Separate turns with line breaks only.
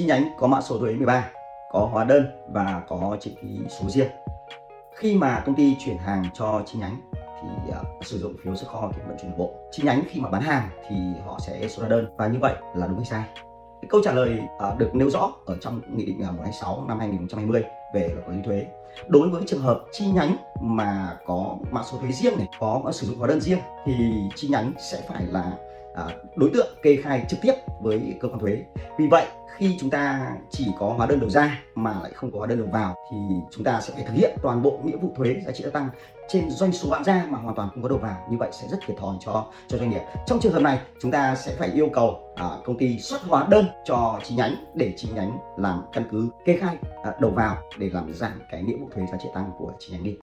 chi nhánh có mã số thuế 13 có hóa đơn và có chữ ký số riêng. Khi mà công ty chuyển hàng cho chi nhánh thì uh, sử dụng phiếu xuất kho kiểm vận chuyển bộ. Chi nhánh khi mà bán hàng thì họ sẽ số hóa đơn và như vậy là đúng hay sai? Cái câu trả lời uh, được nêu rõ ở trong nghị định à, 126 năm 2020 về luật quản lý thuế. Đối với trường hợp chi nhánh mà có mã số thuế riêng này có sử dụng hóa đơn riêng thì chi nhánh sẽ phải là À, đối tượng kê khai trực tiếp với cơ quan thuế. Vì vậy khi chúng ta chỉ có hóa đơn đầu ra mà lại không có hóa đơn đầu vào thì chúng ta sẽ phải thực hiện toàn bộ nghĩa vụ thuế giá trị gia tăng trên doanh số bán ra mà hoàn toàn không có đầu vào. Như vậy sẽ rất thiệt thòi cho cho doanh nghiệp. Trong trường hợp này chúng ta sẽ phải yêu cầu à, công ty xuất hóa đơn cho chi nhánh để chi nhánh làm căn cứ kê khai à, đầu vào để làm giảm cái nghĩa vụ thuế giá trị tăng của chi nhánh đi.